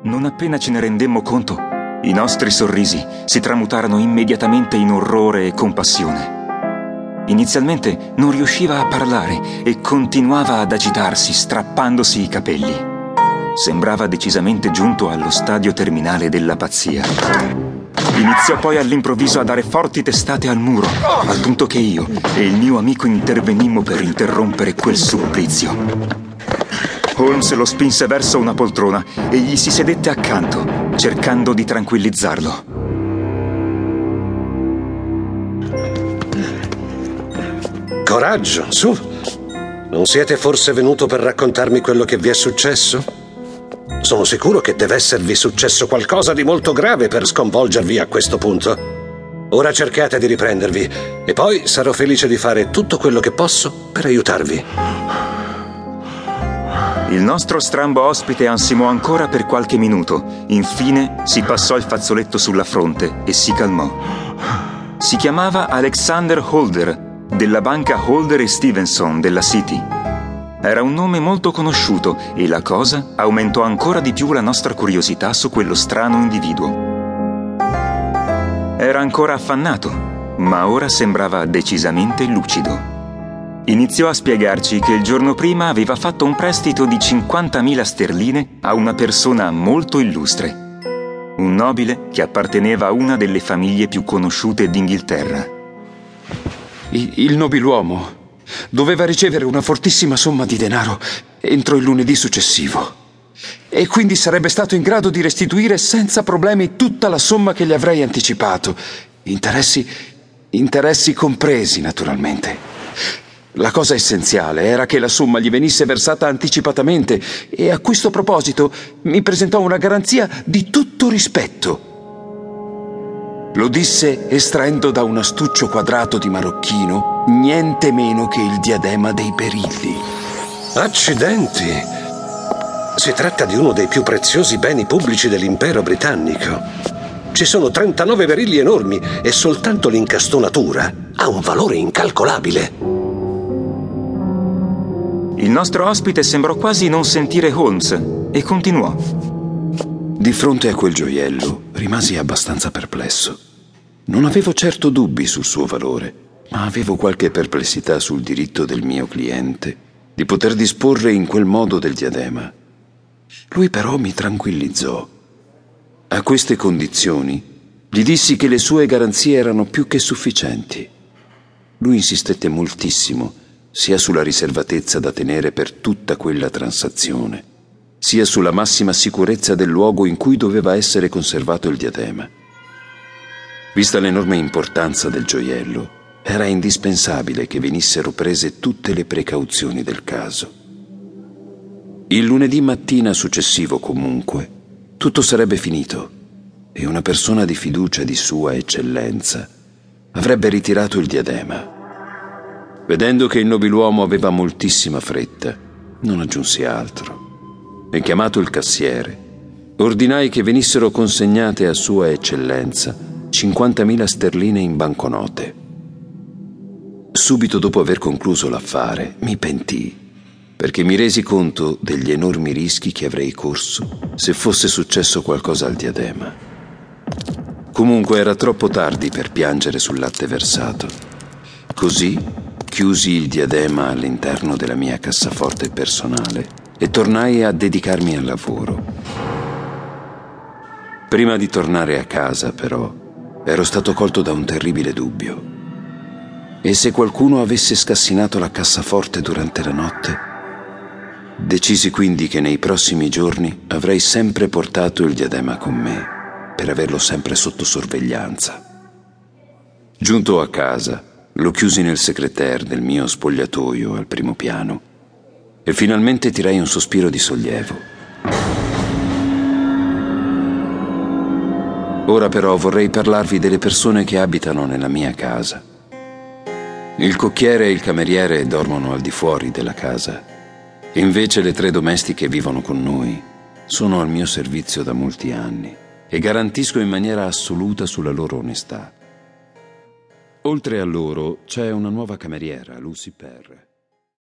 Non appena ce ne rendemmo conto, i nostri sorrisi si tramutarono immediatamente in orrore e compassione. Inizialmente non riusciva a parlare e continuava ad agitarsi, strappandosi i capelli. Sembrava decisamente giunto allo stadio terminale della pazzia. Iniziò poi all'improvviso a dare forti testate al muro, al punto che io e il mio amico intervenimmo per interrompere quel supplizio. Holmes lo spinse verso una poltrona e gli si sedette accanto, cercando di tranquillizzarlo. Coraggio, su! Non siete forse venuto per raccontarmi quello che vi è successo? Sono sicuro che deve esservi successo qualcosa di molto grave per sconvolgervi a questo punto. Ora cercate di riprendervi e poi sarò felice di fare tutto quello che posso per aiutarvi. Il nostro strambo ospite ansimò ancora per qualche minuto. Infine si passò il fazzoletto sulla fronte e si calmò. Si chiamava Alexander Holder, della banca Holder e Stevenson della City. Era un nome molto conosciuto e la cosa aumentò ancora di più la nostra curiosità su quello strano individuo. Era ancora affannato, ma ora sembrava decisamente lucido. Iniziò a spiegarci che il giorno prima aveva fatto un prestito di 50.000 sterline a una persona molto illustre, un nobile che apparteneva a una delle famiglie più conosciute d'Inghilterra. Il nobiluomo doveva ricevere una fortissima somma di denaro entro il lunedì successivo e quindi sarebbe stato in grado di restituire senza problemi tutta la somma che gli avrei anticipato, interessi, interessi compresi naturalmente. La cosa essenziale era che la somma gli venisse versata anticipatamente e a questo proposito mi presentò una garanzia di tutto rispetto. Lo disse estraendo da un astuccio quadrato di marocchino niente meno che il diadema dei berilli. Accidenti! Si tratta di uno dei più preziosi beni pubblici dell'impero britannico. Ci sono 39 berilli enormi e soltanto l'incastonatura ha un valore incalcolabile. Il nostro ospite sembrò quasi non sentire Holmes e continuò. Di fronte a quel gioiello rimasi abbastanza perplesso. Non avevo certo dubbi sul suo valore, ma avevo qualche perplessità sul diritto del mio cliente di poter disporre in quel modo del diadema. Lui però mi tranquillizzò. A queste condizioni gli dissi che le sue garanzie erano più che sufficienti. Lui insistette moltissimo sia sulla riservatezza da tenere per tutta quella transazione, sia sulla massima sicurezza del luogo in cui doveva essere conservato il diadema. Vista l'enorme importanza del gioiello, era indispensabile che venissero prese tutte le precauzioni del caso. Il lunedì mattina successivo, comunque, tutto sarebbe finito e una persona di fiducia di Sua Eccellenza avrebbe ritirato il diadema Vedendo che il nobiluomo aveva moltissima fretta, non aggiunsi altro. E chiamato il cassiere, ordinai che venissero consegnate a Sua Eccellenza 50.000 sterline in banconote. Subito dopo aver concluso l'affare, mi pentii, perché mi resi conto degli enormi rischi che avrei corso se fosse successo qualcosa al diadema. Comunque era troppo tardi per piangere sul latte versato. Così chiusi il diadema all'interno della mia cassaforte personale e tornai a dedicarmi al lavoro. Prima di tornare a casa, però, ero stato colto da un terribile dubbio. E se qualcuno avesse scassinato la cassaforte durante la notte? Decisi quindi che nei prossimi giorni avrei sempre portato il diadema con me, per averlo sempre sotto sorveglianza. Giunto a casa, lo chiusi nel secretaire del mio spogliatoio al primo piano e finalmente tirai un sospiro di sollievo. Ora però vorrei parlarvi delle persone che abitano nella mia casa. Il cocchiere e il cameriere dormono al di fuori della casa. Invece le tre domestiche vivono con noi. Sono al mio servizio da molti anni e garantisco in maniera assoluta sulla loro onestà. Oltre a loro c'è una nuova cameriera, Lucy Perr.